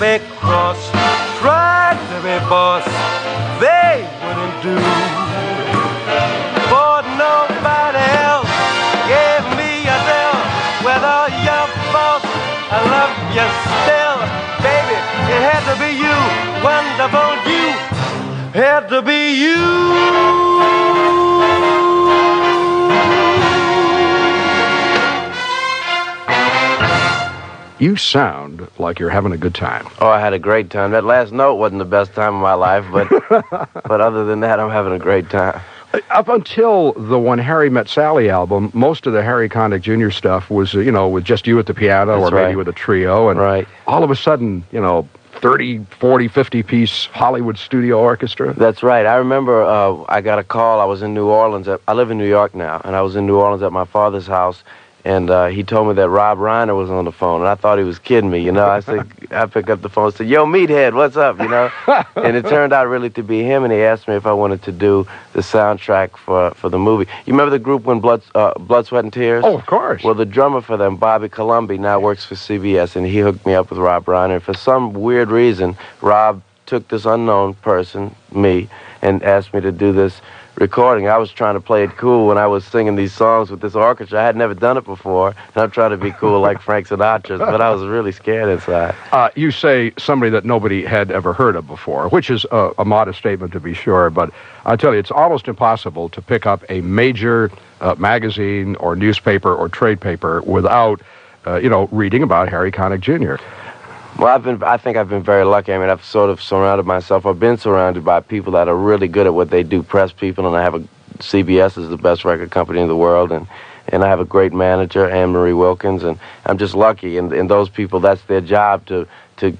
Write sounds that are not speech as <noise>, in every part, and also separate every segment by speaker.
Speaker 1: be cross. Tried to be boss, they wouldn't do. For nobody else gave me a deal. Whether you're boss, I love you still. Baby, it had to be you. Wonderful you. Had to be you.
Speaker 2: You sound like you're having a good time.
Speaker 3: Oh, I had a great time. That last note wasn't the best time of my life, but <laughs> but other than that, I'm having a great time.
Speaker 2: Up until the When Harry Met Sally album, most of the Harry Connick Jr. stuff was, uh, you know, with just you at the piano
Speaker 3: That's
Speaker 2: or maybe with a trio. And
Speaker 3: Right.
Speaker 2: all of a sudden, you know, 30, 40, 50 piece Hollywood studio orchestra.
Speaker 3: That's right. I remember uh, I got a call. I was in New Orleans. At, I live in New York now, and I was in New Orleans at my father's house, and uh, he told me that Rob Reiner was on the phone, and I thought he was kidding me. You know, I said, <laughs> I picked up the phone and said, "Yo, Meathead, what's up?" You know, <laughs> and it turned out really to be him, and he asked me if I wanted to do the soundtrack for for the movie. You remember the group when Blood uh, Blood, Sweat, and Tears?
Speaker 2: Oh, of course.
Speaker 3: Well, the drummer for them, Bobby Colomby, now works for CBS, and he hooked me up with Rob Reiner. And for some weird reason, Rob took this unknown person, me, and asked me to do this recording. I was trying to play it cool when I was singing these songs with this orchestra. I had never done it before, and I'm trying to be cool like <laughs> Frank Sinatra, but I was really scared inside.
Speaker 2: Uh, you say somebody that nobody had ever heard of before, which is a, a modest statement to be sure, but I tell you, it's almost impossible to pick up a major uh, magazine or newspaper or trade paper without, uh, you know, reading about Harry Connick Jr.
Speaker 3: Well, I've been. I think I've been very lucky. I mean, I've sort of surrounded myself. I've been surrounded by people that are really good at what they do. Press people, and I have a CBS is the best record company in the world, and and I have a great manager, Anne Marie Wilkins, and I'm just lucky. And and those people, that's their job to to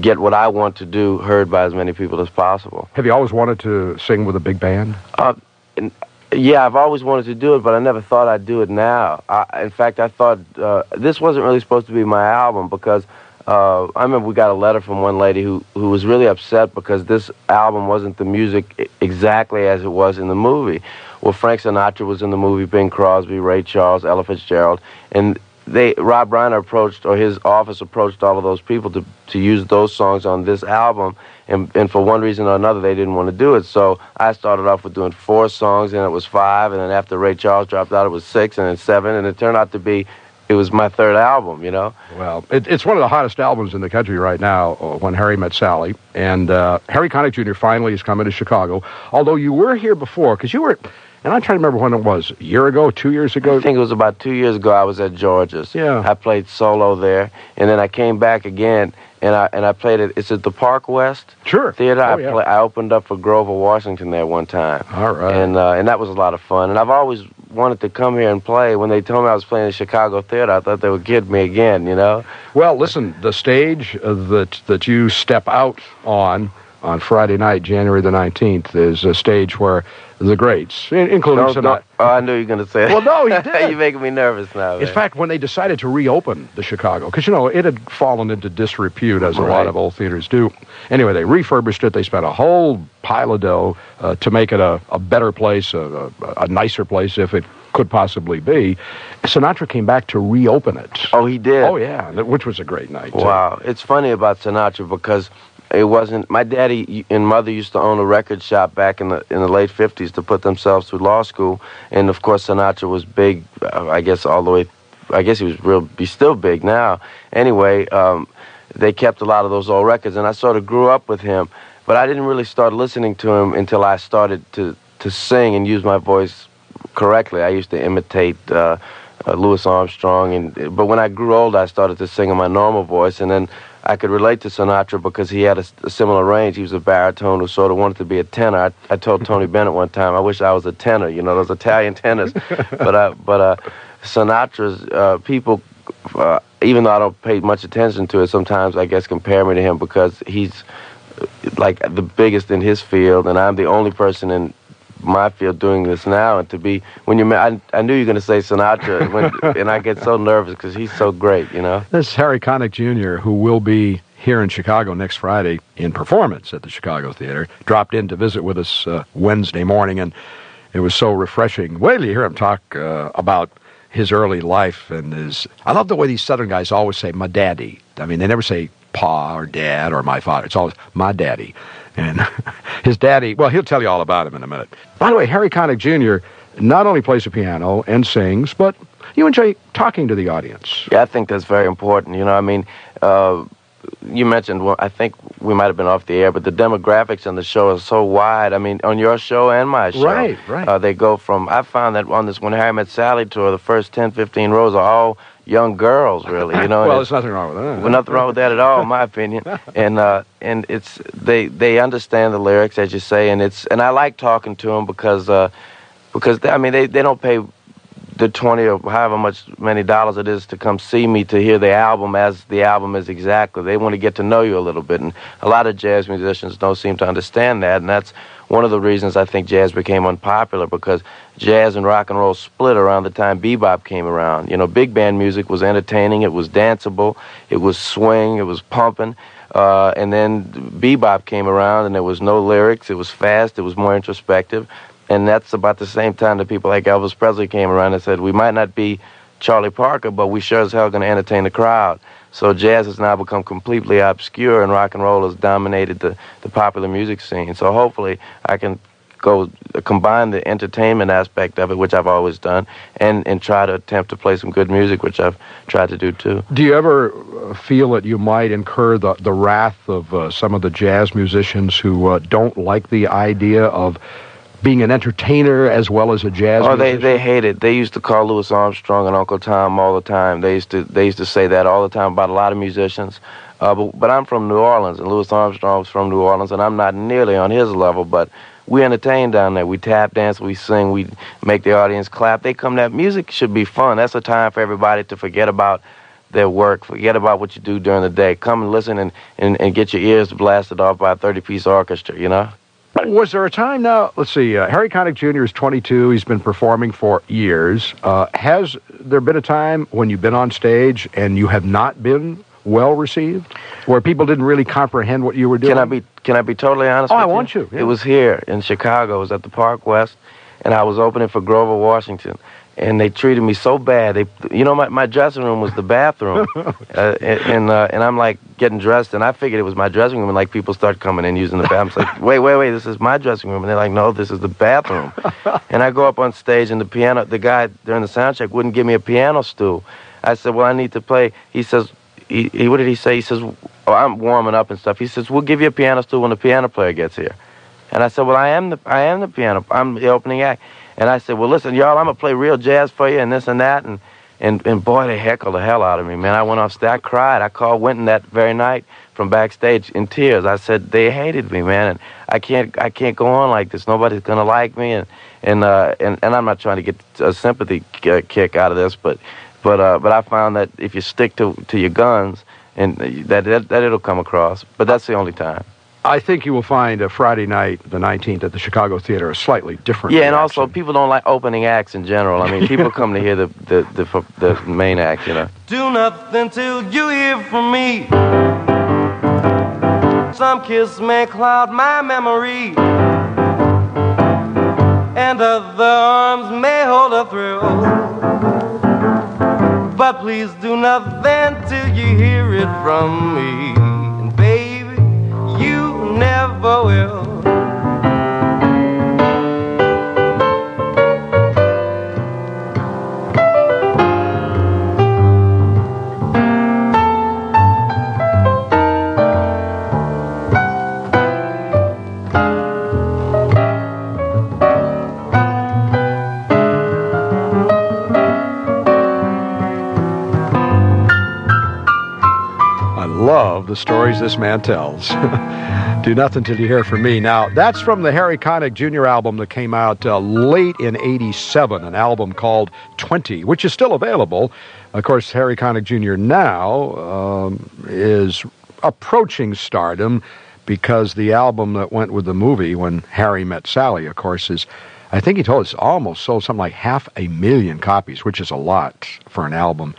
Speaker 3: get what I want to do heard by as many people as possible.
Speaker 2: Have you always wanted to sing with a big band?
Speaker 3: Uh, and, yeah, I've always wanted to do it, but I never thought I'd do it now. I, in fact, I thought uh, this wasn't really supposed to be my album because uh, I remember we got a letter from one lady who, who was really upset because this album wasn't the music exactly as it was in the movie. Well, Frank Sinatra was in the movie, Bing Crosby, Ray Charles, Ella Fitzgerald, and they Rob Reiner approached or his office approached all of those people to to use those songs on this album and and for one reason or another they didn't want to do it so I started off with doing four songs and it was five and then after Ray Charles dropped out it was six and then seven and it turned out to be it was my third album you know
Speaker 2: Well, it, it's one of the hottest albums in the country right now, uh, When Harry Met Sally. And uh, Harry Connick Jr. finally is coming to Chicago. Although you were here before, because you were, and I'm trying to remember when it was, a year ago, two years ago?
Speaker 3: I think it was about two years ago I was at George's
Speaker 2: Yeah.
Speaker 3: I played solo there and then I came back again and I and I played it it's at the Park West
Speaker 2: Sure.
Speaker 3: Theater
Speaker 2: Oh,
Speaker 3: I,
Speaker 2: yeah.
Speaker 3: play, I opened up for Grover Washington there one time
Speaker 2: All right.
Speaker 3: and uh, and that was a lot of fun. And I've always wanted to come here and play. When they told me I was playing the Chicago Theater, I thought they would kid me again. You know?
Speaker 2: Well, listen, the stage uh, that that you step out on on Friday night, January the 19th, is a stage where the greats, including
Speaker 3: don't- oh, I knew you were going to say.
Speaker 2: Well, no, he <laughs> did.
Speaker 3: You're making me nervous now.
Speaker 2: In fact, when they decided to reopen the Chicago, because you know it had fallen into disrepute as a lot of old theaters do. Anyway, they refurbished it. They spent a whole pile of dough uh, to make it a, a better place, a, a, a nicer place, if it could possibly be. Sinatra came back to reopen it.
Speaker 3: oh, he did.
Speaker 2: Oh yeah, which was a great night. too.
Speaker 3: Wow, it's funny about Sinatra because it wasn't. My daddy and mother used to own a record shop back in the in the late '50s to put themselves through law school, and of course Sinatra was big. uh, I guess all the way. I guess he was real. He's still big now. Anyway, um, they kept a lot of those old records, and I sort of grew up with him. But I didn't really start listening to him until I started to to sing and use my voice correctly. I used to imitate uh, uh, Louis Armstrong, and but when I grew old, I started to sing in my normal voice, and then I could relate to Sinatra because he had a similar range. He was a baritone who sort of wanted to be a tenor. I, I told Tony <laughs> Bennett one time, I wish I was a tenor. You know, those Italian tenors. but uh, but uh, Sinatra's uh, people. Uh, even though I don't pay much attention to it, sometimes I guess compare me to him because he's uh, like the biggest in his field, and I'm the only person in my field doing this now. And to be when you, I, I knew you were going to say Sinatra, when, <laughs> and I get so nervous because he's so great, you know.
Speaker 2: This is Harry Connick Jr., who will be here in Chicago next Friday in performance at the Chicago Theater, dropped in to visit with us uh, Wednesday morning, and it was so refreshing. Wait till you hear him talk uh, about his early life and his. I love the way these Southern guys always say "my daddy." I mean, they never say pa or dad or my father. It's always my daddy. And <laughs> his daddy, well, he'll tell you all about him in a minute. By the way, Harry Connick Jr. not only plays the piano and sings, but you enjoy talking to the audience.
Speaker 3: Yeah, I think that's very important. You know, I mean, uh, you mentioned, well, I think we might have been off the air, but the demographics on the show are so wide. I mean, on your show and my show.
Speaker 2: Right, right.
Speaker 3: Uh, they go from, I found that on this When Harry Met Sally tour, the first 10, 15 rows are all young girls, really. You know,
Speaker 2: well, there's nothing wrong with that.
Speaker 3: well, nothing wrong with that at all, in my opinion. <laughs> And uh, and it's they they understand the lyrics, as you say, and it's and I like talking to them because uh, because they, I mean they, they don't pay the twenty or however much many dollars it is to come see me to hear the album as the album is exactly. They want to get to know you a little bit, and a lot of jazz musicians don't seem to understand that, and that's one of the reasons I think jazz became unpopular because jazz and rock and roll split around the time bebop came around. You know, big band music was entertaining, it was danceable, it was swing, it was pumping. Uh, and then bebop came around and there was no lyrics, it was fast, it was more introspective. And that's about the same time that people like Elvis Presley came around and said, we might not be Charlie Parker, but we sure as hell going to entertain the crowd. So jazz has now become completely obscure, and rock and roll has dominated the, the popular music scene. So hopefully, I can go combine the entertainment aspect of it, which I've always done, and and try to attempt to play some good music, which I've tried to do too.
Speaker 2: Do you ever uh, feel that you might incur the, the wrath of uh, some of the jazz musicians who uh, don't like the idea of being an entertainer as well as a jazz
Speaker 3: Oh, they
Speaker 2: musician?
Speaker 3: they hate it. They used to call Louis Armstrong and Uncle Tom all the time. They used to they used to say that all the time about a lot of musicians. Uh, but but I'm from New Orleans, and Louis Armstrong's from New Orleans, and I'm not nearly on his level. But we entertain down there. We tap dance, we sing, we make the audience clap. They come there. Music should be fun. That's a time for everybody to forget about their work, forget about what you do during the day. Come and listen and, and, and get your ears blasted off by a 30 piece orchestra, you know?
Speaker 2: Was there a time now? Let's see. Uh, Harry Connick Jr. is 22. He's been performing for years. Uh, has there been a time when you've been on stage and you have not been well received, where people didn't really comprehend what you were doing?
Speaker 3: Can I be Can I be totally honest?
Speaker 2: Oh,
Speaker 3: with
Speaker 2: I want you, yeah.
Speaker 3: It was here in Chicago. It was at the Park West, and I was opening for Grover Washington, and they treated me so bad. They, you know, my, my dressing room was the bathroom, <laughs> uh, and and, uh, and I'm like getting dressed, and I figured it was my dressing room, and like people start coming in using the bathroom. It's like, <laughs> wait, wait, wait, this is my dressing room, and they're like, no, this is the bathroom. <laughs> and I go up on stage, and the piano, the guy during the sound check wouldn't give me a piano stool. I said, well, I need to play. He says, he, he what did he say? He says, oh, I'm warming up and stuff. He says, we'll give you a piano stool when the piano player gets here. And I said, well, I am the I am the piano. I'm the opening act. And I said, well, listen, y'all, I'm gonna play real jazz for you and this and that. And and and boy, they heckled the hell out of me, man. I went off stage. I cried. I called Wynton that very night from backstage in tears. I said they hated me, man, and I can't I can't go on like this. Nobody's gonna like me, and and uh, and and I'm not trying to get a sympathy kick out of this, but but uh, but I found that if you stick to to your guns, and that that, that it'll come across. But that's the only time.
Speaker 2: I think you will find a Friday night, the 19th, at the Chicago Theater, a slightly different.
Speaker 3: Yeah, and also people don't like opening acts in general. I mean, <laughs> people come to hear the the the, the main act, you know.
Speaker 1: Do nothing till you hear from me. Some kiss may cloud my memory, and other arms may hold a thrill. But please do nothing till you hear it from me. Never will.
Speaker 2: The stories this man tells. <laughs> Do nothing till you hear from me. Now, that's from the Harry Connick Jr. album that came out uh, late in 87, an album called 20, which is still available. Of course, Harry Connick Jr. now um, is approaching stardom because the album that went with the movie, When Harry Met Sally, of course, is, I think he told us, almost sold something like half a million copies, which is a lot for an album.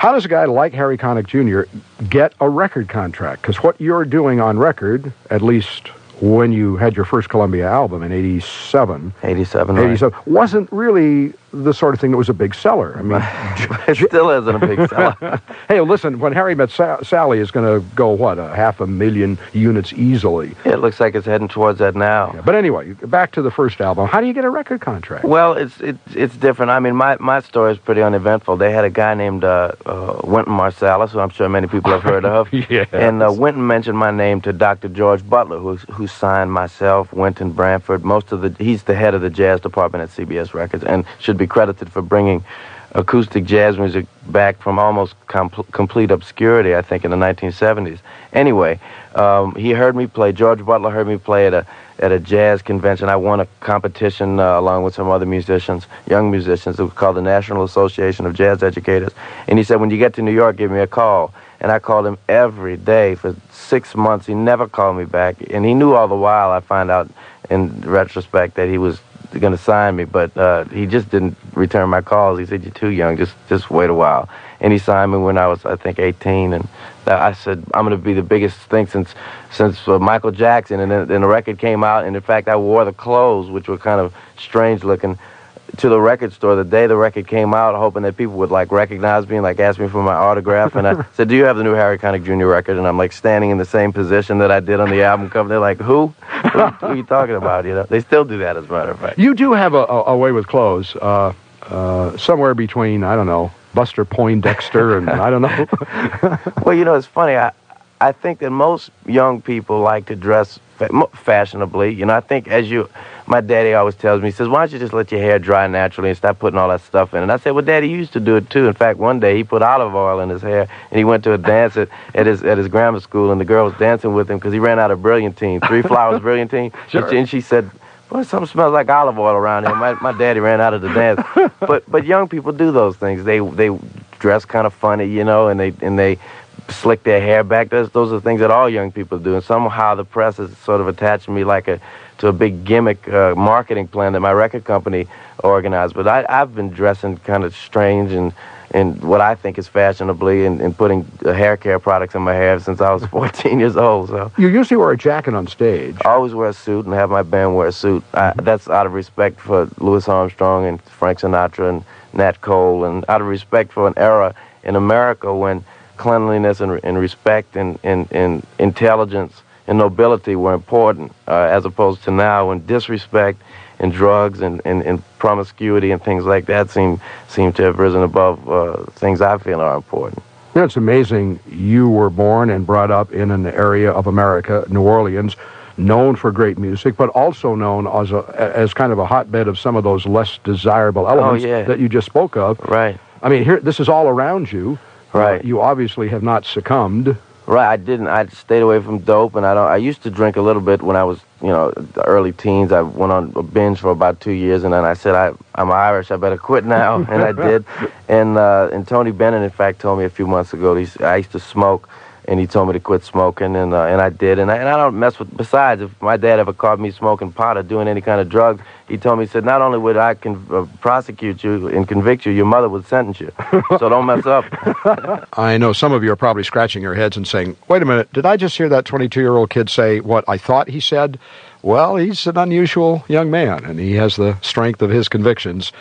Speaker 2: How does a guy like Harry Connick Jr. get a record contract? Because what you're doing on record, at least when you had your first Columbia album in 87.
Speaker 3: 87. right.
Speaker 2: 87 wasn't really the sort of thing that was a big seller. I mean, <laughs>
Speaker 3: it still isn't a big <laughs> seller.
Speaker 2: hey, listen, when Harry Met Sa- Sally is going to go, what, a half a million units easily.
Speaker 3: it looks like it's heading towards that now.
Speaker 2: But anyway, back to the first album. How do you get a record contract?
Speaker 3: Well, it's it's it's different. I mean, my my story is pretty uneventful. They had a guy named uh, uh, Wynton Marsalis, who I'm sure many people have heard of. <laughs>
Speaker 2: Yes.
Speaker 3: And uh, Wynton mentioned my name to Dr. George Butler, who who signed myself, Wynton Branford. Most of the he's the head of the jazz department at CBS Records, and should be credited for bringing acoustic jazz music back from almost com- complete obscurity. I think in the 1970s. Anyway, um, he heard me play. George Butler heard me play at a at a jazz convention. I won a competition uh, along with some other musicians, young musicians. It was called the National Association of Jazz Educators. And he said, when you get to New York, give me a call. And I called him every day for six months. He never called me back. And he knew all the while, I find out in retrospect, that he was going to sign me, but uh, he just didn't return my calls. He said, you're too young, just, just wait a while. And he signed me when I was, I think, 18. And I said, I'm going to be the biggest thing since since uh, Michael Jackson. And then, then the record came out, and in fact, I wore the clothes, which were kind of strange looking, to the record store the day the record came out, hoping that people would like recognize me and like ask me for my autograph. And I <laughs> said, "Do you have the new Harry Connick Jr. record?" And I'm like standing in the same position that I did on the album cover. They're like, "Who? Who, who are you talking about?" You know, they still do that, as a matter of fact.
Speaker 2: You do have a, a, a way with clothes, uh, uh, somewhere between, I don't know, Buster Poindexter and I don't know. <laughs>
Speaker 3: Well, you know, it's funny. I I think that most young people like to dress fa- fashionably. You know, I think as you, my daddy always tells me, he says, "Why don't you just let your hair dry naturally and stop putting all that stuff in?" And I said, "Well, Daddy used to do it too. In fact, one day he put olive oil in his hair, and he went to a dance at, at his at his grammar school, and the girl was dancing with him because he ran out of Brilliantine, three flowers Brilliantine. <laughs>
Speaker 2: Sure.
Speaker 3: And, she, and she said." well, something smells like olive oil around here. My, my daddy ran out of the dance, <laughs> but but young people do those things. They they dress kind of funny, you know, and they and they slick their hair back. Those those are things that all young people do. And somehow the press has sort of attached me like a to a big gimmick uh, marketing plan that my record company organized. But I, I've been dressing kind of strange and and what I think is fashionably and, and putting uh, hair care products in my hair since I was <laughs> 14 years old. So
Speaker 2: you usually wear a jacket on stage.
Speaker 3: I always wear a suit and have my band wear a suit. I, that's out of respect for Louis Armstrong and Frank Sinatra and Nat Cole, and out of respect for an era in America when cleanliness and, and respect and, and, and intelligence and nobility were important, uh, as opposed to now when disrespect and drugs and, and, and promiscuity and things like that seem seem to have risen above uh, things I feel are important.
Speaker 2: You know, it's amazing. You were born and brought up in an area of America, New Orleans, known for great music, but also known as a as kind of a hotbed of some of those less desirable elements
Speaker 3: yeah.
Speaker 2: that you just spoke of.
Speaker 3: Right.
Speaker 2: I mean, here this is all around you.
Speaker 3: Right.
Speaker 2: Uh, you obviously have not succumbed.
Speaker 3: Right, I didn't. I stayed away from dope, and I don't. I used to drink a little bit when I was, you know, the early teens. I went on a binge for about two years, and then I said, I, I'm Irish. I better quit now, <laughs> and I did. <laughs> And uh, and Tony Bennett, in fact, told me a few months ago. He's, I used to smoke, and he told me to quit smoking, and uh, and I did. And I, and I don't mess with. Besides, if my dad ever caught me smoking pot or doing any kind of drugs, he told me, he said, not only would I uh, prosecute you and convict you, your mother would sentence you. <laughs> so don't mess up. <laughs>
Speaker 2: I know some of you are probably scratching your heads and saying, wait a minute, did I just hear that 22 year old kid say what I thought he said? Well, he's an unusual young man, and he has the strength of his convictions.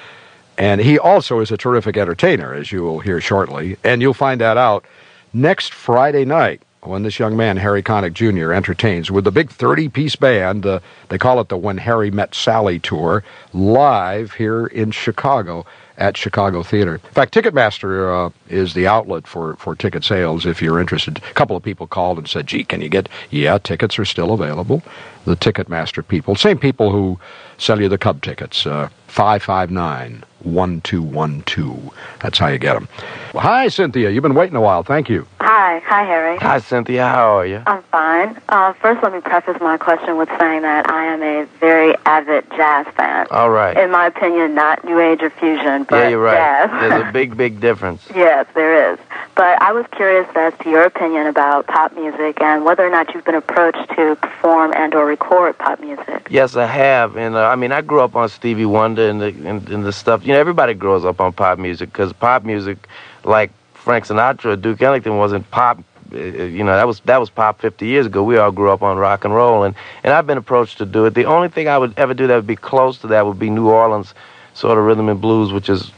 Speaker 2: And he also is a terrific entertainer, as you will hear shortly. And you'll find that out next Friday night when this young man, Harry Connick Jr., entertains with the big 30 piece band. Uh, they call it the When Harry Met Sally Tour, live here in Chicago at Chicago Theater. In fact, Ticketmaster uh, is the outlet for, for ticket sales if you're interested. A couple of people called and said, gee, can you get. Yeah, tickets are still available. The Ticketmaster people, same people who sell you the Cub tickets, uh, 559 1212. That's how you get them. Well, hi, Cynthia. You've been waiting a while. Thank you.
Speaker 4: Hi, hi, Harry.
Speaker 3: Hi, Cynthia. How are you?
Speaker 4: I'm fine. Uh, first, let me preface my question with saying that I am a very avid jazz fan.
Speaker 3: All right.
Speaker 4: In my opinion, not New Age or fusion, but
Speaker 3: yeah, you're right.
Speaker 4: jazz.
Speaker 3: There's a <laughs> big, big difference.
Speaker 4: yes, there is. But I was curious as to your opinion about pop music and whether or not you've been approached to perform and or record pop music.
Speaker 3: Yes, I have, and uh, I mean, I grew up on Stevie Wonder and the and, and the stuff. You know, everybody grows up on pop music because pop music, like Frank Sinatra, or Duke Ellington, wasn't pop Uh, You know, that was that was pop 50 years ago. We all grew up on rock and roll, and and I've been approached to do it. The only thing I would ever do that would be close to that would be New Orleans sort of rhythm and blues, which is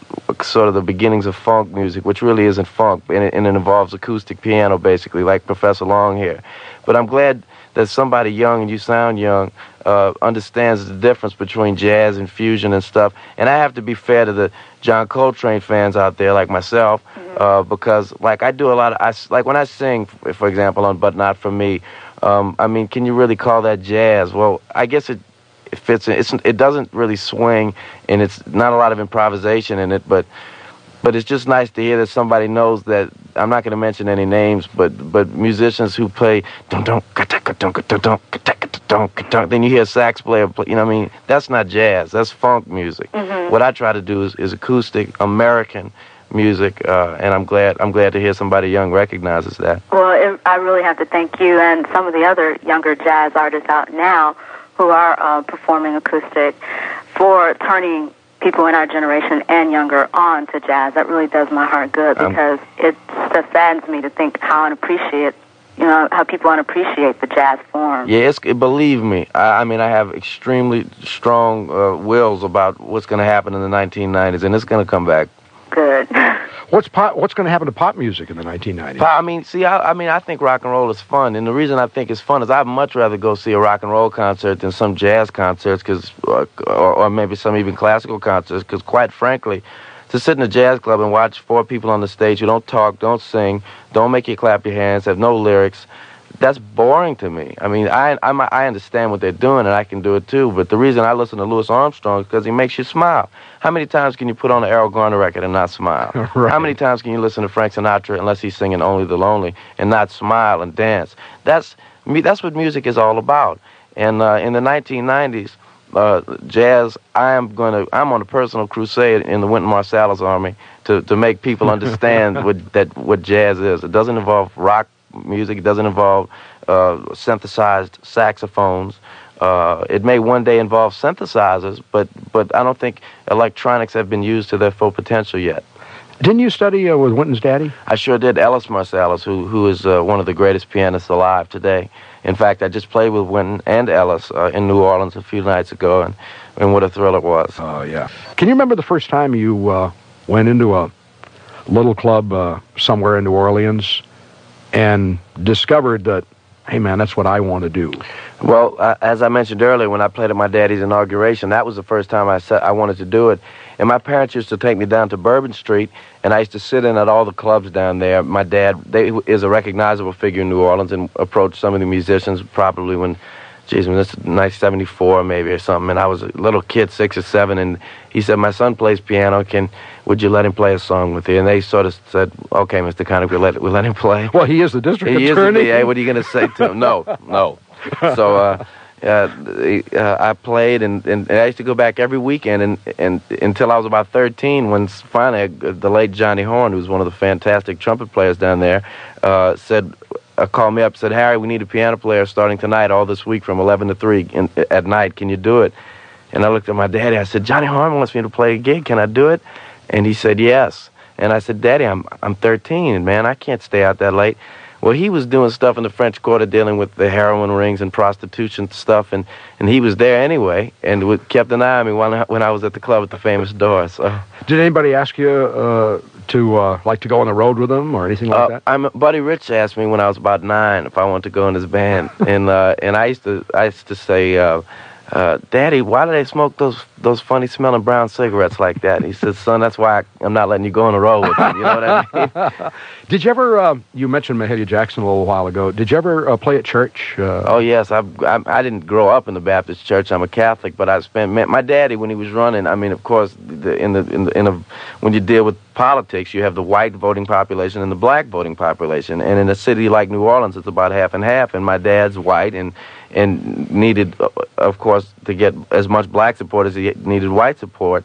Speaker 3: sort of the beginnings of funk music, which really isn't funk, and it, and it involves acoustic piano basically, like Professor Longhair. But I'm glad that somebody young and you sound young uh, understands the difference between jazz and fusion and stuff. And I have to be fair to the John Coltrane fans out there, like myself, uh, because like I do a lot of I like when I sing, for example, on "But Not for Me." Um, I mean, can you really call that jazz? Well, I guess it it fits in. It's, it doesn't really swing, and it's not a lot of improvisation in it, but but it's just nice to hear that somebody knows that I'm not going to mention any names, but but musicians who play dun dun ka ta ka dun ka dun dun ka ta ka dun ka dun. Then you hear a sax player play. You know, what I mean, that's not jazz. That's funk music. What I try to do is, is acoustic American music, uh, and I'm glad I'm glad to hear somebody young recognizes that.
Speaker 4: Well, it, I really have to thank you and some of the other younger jazz artists out now who are uh, performing acoustic for turning people in our generation and younger on to jazz. That really does my heart good
Speaker 3: Um,
Speaker 4: because it just saddens me to think how unappreciate, you know, how people unappreciate the jazz form.
Speaker 3: Yeah, it's, believe me. I, I mean, I have extremely strong uh, wills about what's going to happen in the 1990s, and it's going to come back.
Speaker 4: Good. <laughs>
Speaker 2: What's pop, what's going to happen to pop music in the 1990s?
Speaker 3: But, I mean, see, I, I mean, I think rock and roll is fun, and the reason I think it's fun is I'd much rather go see a rock and roll concert than some jazz concerts, because, or, or maybe some even classical concerts, because quite frankly, to sit in a jazz club and watch four people on the stage who don't talk, don't sing, don't make you clap your hands, have no lyrics, that's boring to me. I mean, I, I I understand what they're doing, and I can do it too. But the reason I listen to Louis Armstrong is because he makes you smile. How many times can you put on an Erroll Garner record and not smile? <laughs>
Speaker 2: Right.
Speaker 3: How many times can you listen to Frank Sinatra unless he's singing "Only the Lonely" and not smile and dance? That's me. That's what music is all about. And uh, in the 1990s, uh, jazz. I am going to. I'm on a personal crusade in the Wynton Marsalis army to to make people <laughs> understand what that what jazz is. It doesn't involve rock music. It doesn't involve uh, synthesized saxophones. Uh, it may one day involve synthesizers, but but I don't think electronics have been used to their full potential yet.
Speaker 2: Didn't you study uh, with Wynton's daddy?
Speaker 3: I sure did. Ellis Marsalis, who who is uh, one of the greatest pianists alive today. In fact, I just played with Wynton and Ellis uh, in New Orleans a few nights ago, and and what a thrill it was.
Speaker 2: Oh, yeah. Can you remember the first time you uh, went into a little club uh, somewhere in New Orleans and discovered that, hey, man, that's what I want to do?
Speaker 3: Well, uh, as I mentioned earlier, when I played at my daddy's inauguration, that was the first time I said I wanted to do it. And my parents used to take me down to Bourbon Street, and I used to sit in at all the clubs down there. My dad they, is a recognizable figure in New Orleans and approached some of the musicians probably when, geez, when this is 1974 maybe or something. And I was a little kid, six or seven, and he said, "My son plays piano. Can would you let him play a song with you?" And they sort of said, "Okay, Mr. Connick, we'll let we'll let him play."
Speaker 2: Well, he is the district
Speaker 3: He is a
Speaker 2: attorney.
Speaker 3: DA. What are you going to say to him? No, no. So uh, uh, uh, I played, and, and, and I used to go back every weekend, and, and until I was about 13, when finally uh, the late Johnny Horn, who was one of the fantastic trumpet players down there, uh, said, uh, called me up, said, Harry, we need a piano player starting tonight, all this week from 11 to 3 in, at night. Can you do it? And I looked at my daddy. I said, Johnny Harmon wants me to play a gig. Can I do it? And he said, yes. And I said, Daddy, I'm I'm 13, man, I can't stay out that late. Well, he was doing stuff in the French Quarter, dealing with the heroin rings and prostitution stuff, and, and he was there anyway, and would, kept an eye on me when I, when I was at the club at the famous door. So,
Speaker 2: Did anybody ask you uh, to uh, like to go on the road with them or anything like
Speaker 3: uh,
Speaker 2: that?
Speaker 3: I'm Buddy Rich asked me when I was about nine if I wanted to go in his band, <laughs> and uh, and I used to I used to say. Uh, Daddy, why do they smoke those those funny smelling brown cigarettes like that? And he said, Son, that's why I, I'm not letting you go on the road with them. You know what I mean? <laughs>
Speaker 2: Did you ever? Uh, you mentioned Mahalia Jackson a little while ago. Did you ever uh, play at church? Uh,
Speaker 3: Oh yes, I, I I didn't grow up in the Baptist church. I'm a Catholic, but I spent my, my daddy when he was running. I mean, of course, the, in the in the in a when you deal with politics, you have the white voting population and the black voting population. And in a city like New Orleans, it's about half and half. And my dad's white and and needed, uh, of course, to get as much black support as he needed white support.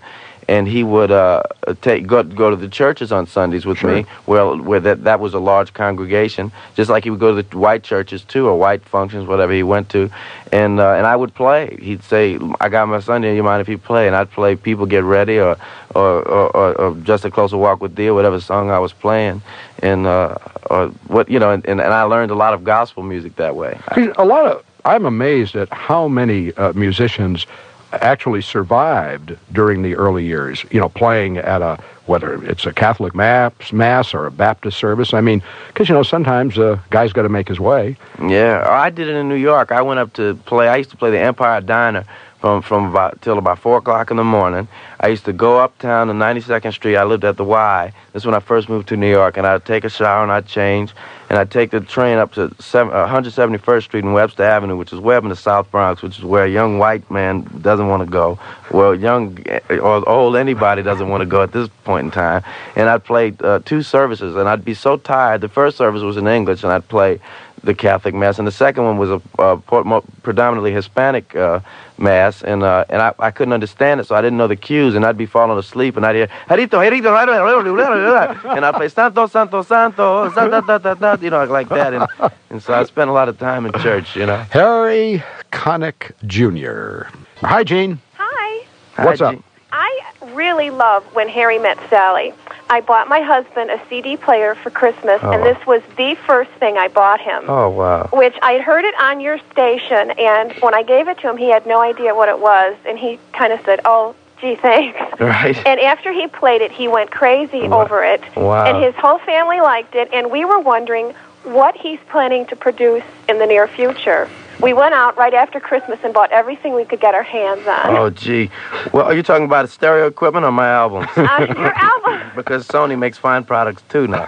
Speaker 3: and he would uh, take go go to the churches on Sundays with
Speaker 2: Sure.
Speaker 3: me. Well, where that that was a large congregation, just like he would go to the white churches too, or white functions, whatever he went to, and uh, and I would play. He'd say, "I got my Sunday. You mind if you play?" And I'd play "People Get Ready" or or or, or, or "Just a Closer Walk with Thee," whatever song I was playing, and uh, or what you know, and, and I learned a lot of gospel music that way.
Speaker 2: A lot of I'm amazed at how many uh, musicians actually survived during the early years. You know, playing at a whether it's a Catholic mass, mass or a Baptist service. I mean, because you know sometimes a guy's got to make his way.
Speaker 3: Yeah, I did it in New York. I went up to play. I used to play the Empire Diner from from about till about four o'clock in the morning. I used to go uptown to 92nd Street. I lived at the Y. This is when I first moved to New York, and I'd take a shower and I'd change, and I'd take the train up to seven, uh, 171st Street and Webster Avenue, which is way in the South Bronx, which is where a young white man doesn't want to go. Well, young eh, or old anybody doesn't want to go at this point in time. And I'd play uh, two services, and I'd be so tired. The first service was in English, and I'd play the Catholic Mass, and the second one was a uh, por- mo- predominantly Hispanic uh, Mass, and uh, and I, I couldn't understand it, so I didn't know the cues, and I'd be falling asleep, and I'd hear Harito, Harito, and I'd play Santo, Santo, Santo, da, da, da, da, you know, like that, and and so I spent a lot of time in church, you know.
Speaker 2: Harry Connick Jr. Hi, Gene.
Speaker 5: Hi.
Speaker 2: What's
Speaker 3: Hi,
Speaker 2: up?
Speaker 3: G.
Speaker 5: I really love when Harry met Sally. I bought my husband a CD player for Christmas,
Speaker 3: Oh.
Speaker 5: and this was the first thing I bought him.
Speaker 3: Oh wow.
Speaker 5: Which I heard it on your station, and when I gave it to him, he had no idea what it was, and he kind of said, "Oh, gee, thanks." <laughs>
Speaker 3: Right.
Speaker 5: And after he played it, he went crazy
Speaker 3: Wow.
Speaker 5: over it,
Speaker 3: Wow.
Speaker 5: and his whole family liked it, and we were wondering what he's planning to produce in the near future. We went out right after Christmas and bought everything we could get our hands on.
Speaker 3: Oh gee. Well, are you talking about stereo equipment or my albums? <laughs>
Speaker 5: on your album. <laughs>
Speaker 3: because Sony makes fine products too now.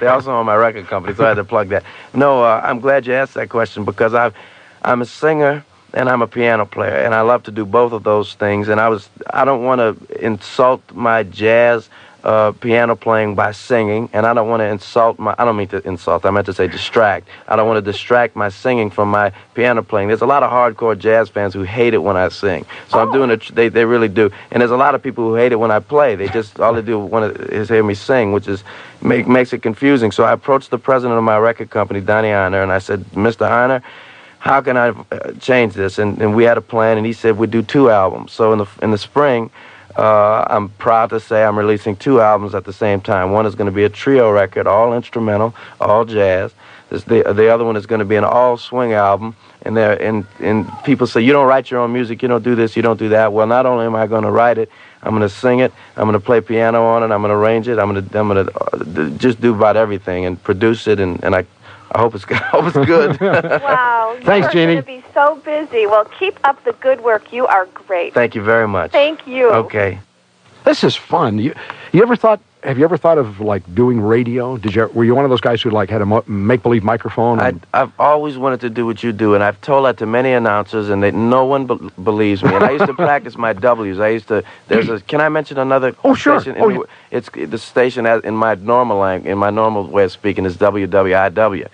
Speaker 3: they also own my record company, so I had to plug that. No, uh, I'm glad you asked that question because I've, I'm a singer and I'm a piano player, and I love to do both of those things. And I was, I don't want to insult my jazz uh, piano playing by singing, and I don't want to insult my. I don't mean to insult. I meant to say distract. I don't want to distract my singing from my piano playing. There's a lot of hardcore jazz fans who hate it when I sing, so I'm doing it. They they really do. And there's a lot of people who hate it when I play. They just all they do want to is hear me sing, which is make makes it confusing. So I approached the president of my record company, Donnie Ienner, and I said, Mr. Ienner how can I uh, change this? And, and we had a plan, and he said we'd do two albums. So in the in the spring, uh, I'm proud to say I'm releasing two albums at the same time. One is going to be a trio record, all instrumental, all jazz. This, the the other one is going to be an all swing album. And there and and people say you don't write your own music, you don't do this, you don't do that. Well, not only am I going to write it, I'm going to sing it, I'm going to play piano on it, I'm going to arrange it, I'm going to I'm going to uh, just do about everything and produce it, and and I. <laughs> I hope it's good. I hope it's good.
Speaker 5: Wow. <laughs>
Speaker 2: Thanks,
Speaker 5: You're
Speaker 2: Jeannie.
Speaker 5: going to be so busy. Well, keep up the good work. You are great.
Speaker 3: Thank you very much.
Speaker 5: Thank you.
Speaker 3: Okay.
Speaker 2: This is fun. You, you ever thought? Have you ever thought of like doing radio? Did you? Were you one of those guys who like had a mo- make-believe microphone?
Speaker 3: I, I've always wanted to do what you do, and I've told that to many announcers, and they, no one be- believes me. And I used to <laughs> practice my W's. I used to. There's a. Can I mention another?
Speaker 2: Oh, sure.
Speaker 3: Station
Speaker 2: Oh.
Speaker 3: It's the station in my normal language, in my normal way of speaking is WWIW,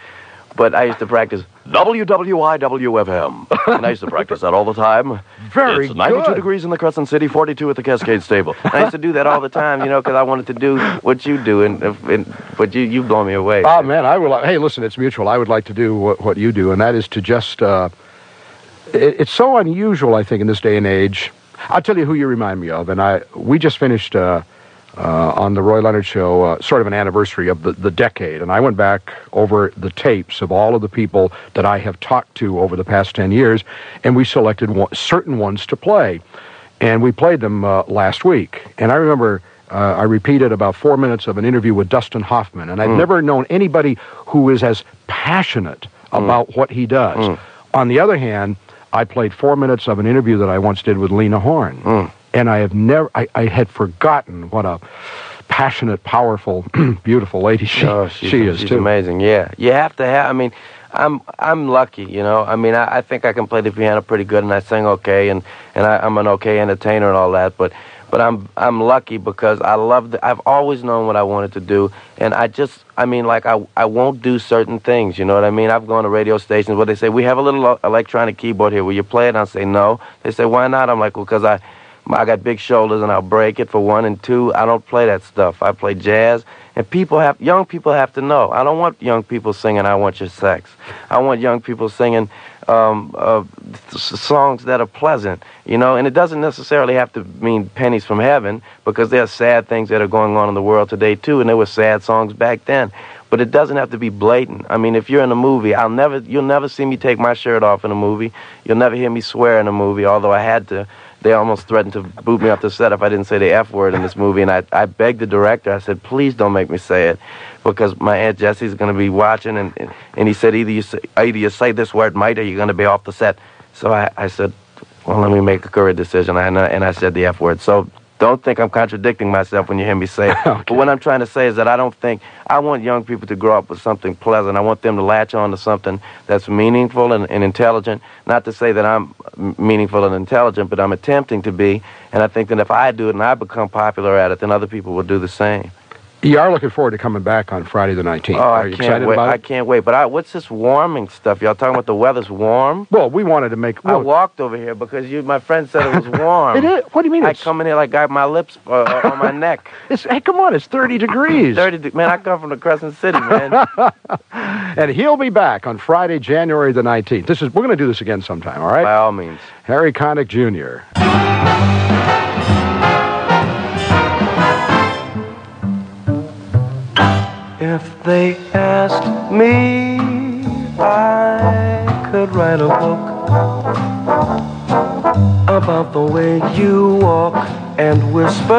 Speaker 3: but I used to practice WWIWFM, <laughs> nice to practice that all the time.
Speaker 2: Very
Speaker 3: It's 92
Speaker 2: good.
Speaker 3: degrees in the Crescent City, 42 at the Cascade Stable. I used to do that all the time, you know, because I wanted to do what you do, and, and but you you blow me away.
Speaker 2: Oh man, I will. Hey, listen, it's mutual. I would like to do what, what you do, and that is to just. Uh, it, it's so unusual, I think, in this day and age. I'll tell you who you remind me of, and I. We just finished uh, uh, on the Roy Leonard show, uh, sort of an anniversary of the, the decade, and I went back over the tapes of all of the people that I have talked to over the past ten years, and we selected one, certain ones to play, and we played them uh, last week, and I remember. Uh, I repeated about four minutes of an interview with Dustin Hoffman, and I've never known anybody who is as passionate about what he does. On the other hand, I played four minutes of an interview that I once did with Lena Horne, and I have never, I, I had forgotten what a passionate, powerful, <clears throat> beautiful lady she,
Speaker 3: Oh, she's,
Speaker 2: she is
Speaker 3: she's
Speaker 2: too.
Speaker 3: amazing. Yeah, you have to have. I mean, I'm I'm lucky. You know, I mean, I, I think I can play the piano pretty good, and I sing okay, and and I, I'm an okay entertainer and all that. But but I'm I'm lucky because I love. The, I've always known what I wanted to do, and I just. I mean, like I I won't do certain things. You know what I mean? I've gone to radio stations where they say we have a little uh, electronic keyboard here. Will you play it? And I say no. They say why not? I'm like well, because I. I got big shoulders and I'll break it for one and two. I don't play that stuff. I play jazz, and people have young people have to know. I don't want young people singing "I Want Your Sex." I want young people singing um, uh, songs that are pleasant, you know. And it doesn't necessarily have to mean pennies from heaven, because there are sad things that are going on in the world today too, and there were sad songs back then. But it doesn't have to be blatant. I mean, if you're in a movie, I'll never, you'll never see me take my shirt off in a movie. You'll never hear me swear in a movie, although I had to they almost threatened to boot me off the set if I didn't say the F word in this movie. And I, I begged the director, I said, please don't make me say it because my Aunt Jessie's going to be watching. And, and, he said, either you, say, either you say this word might or you're going to be off the set. So I, I said, well, let me make a career decision. And I, and I said the F word. So don't think I'm contradicting myself when you hear me say it. <laughs>
Speaker 2: okay.
Speaker 3: But what I'm trying to say is that I don't think I want young people to grow up with something pleasant. I want them to latch on to something that's meaningful and, and intelligent. Not to say that I'm meaningful and intelligent, but I'm attempting to be. And I think that if I do it and I become popular at it, then other people will do the same.
Speaker 2: You are looking forward to coming back on Friday the 19th.
Speaker 3: Oh,
Speaker 2: are
Speaker 3: I can't
Speaker 2: excited
Speaker 3: wait. I can't wait. But I, what's this warming stuff? Y'all talking about the weather's warm?
Speaker 2: Well, we wanted to make.
Speaker 3: I walked over here because you, my friend said it was <laughs> warm.
Speaker 2: it is. What do you mean?
Speaker 3: I
Speaker 2: It's,
Speaker 3: come in here like I got my lips uh, on my neck. <laughs>
Speaker 2: it's, hey, come on! It's 30 degrees.
Speaker 3: 30 de- man, I come from the Crescent City, man. <laughs>
Speaker 2: And he'll be back on Friday, January the 19th. This is. We're going to do this again sometime. All right.
Speaker 3: By all means.
Speaker 2: Harry Connick Jr.
Speaker 1: If they asked me, I could write a book about the way you walk and whisper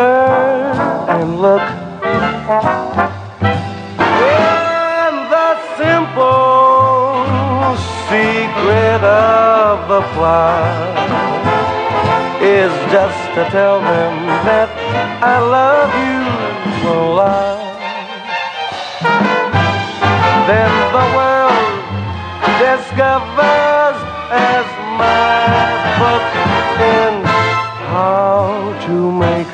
Speaker 1: and look. And the simple secret of the plot is just to tell them that I love you a lot discovers as my book ends how to make